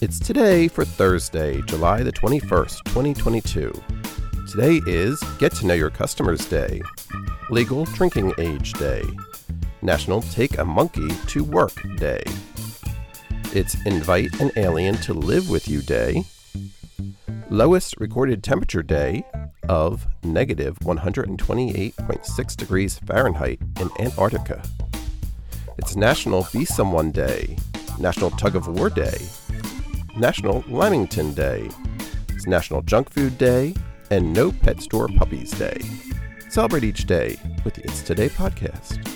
It's today for Thursday, July the 21st, 2022. Today is Get to Know Your Customers Day, Legal Drinking Age Day, National Take a Monkey to Work Day. It's Invite an Alien to Live with You Day, lowest recorded temperature day of negative 128.6 degrees Fahrenheit in Antarctica. It's National Be Someone Day, National Tug of War Day, National Lamington Day. It's National Junk Food Day and No Pet Store Puppies Day. Celebrate each day with the It's Today podcast.